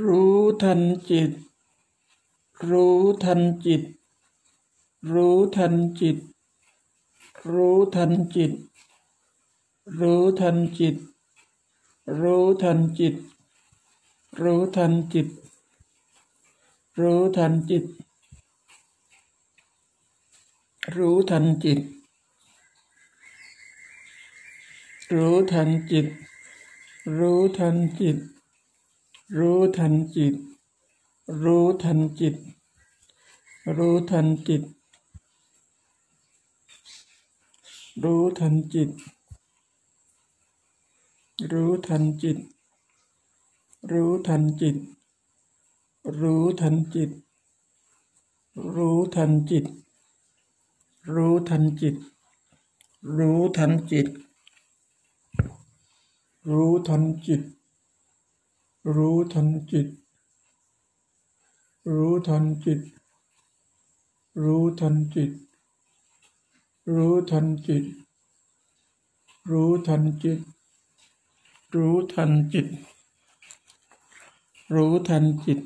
รู้ทันจิต รู้ทันจิต รู้ทันจิต รู้ทันจิต รู้ทันจิต รู้ทันจิต รู้ทันจิต รู้ทันจิต รู้ทันจิต รู้ทันจิต รู้ทันจิต รู้ทันจิต รู้ทันจิต รู้ทันจิต รู้ทันจิต รู้ทันจิต รู้ทันจิต รู้ทันจิต รู้ทันจิต รู้ทันจิต รู้ทันจิต รู้ทันจิต รู้ทันจิต รู้ทันจิต รู้ทันจิต รู้ทันจิต รู้ทันจิต รู้ทันจิต รู้ทันจิต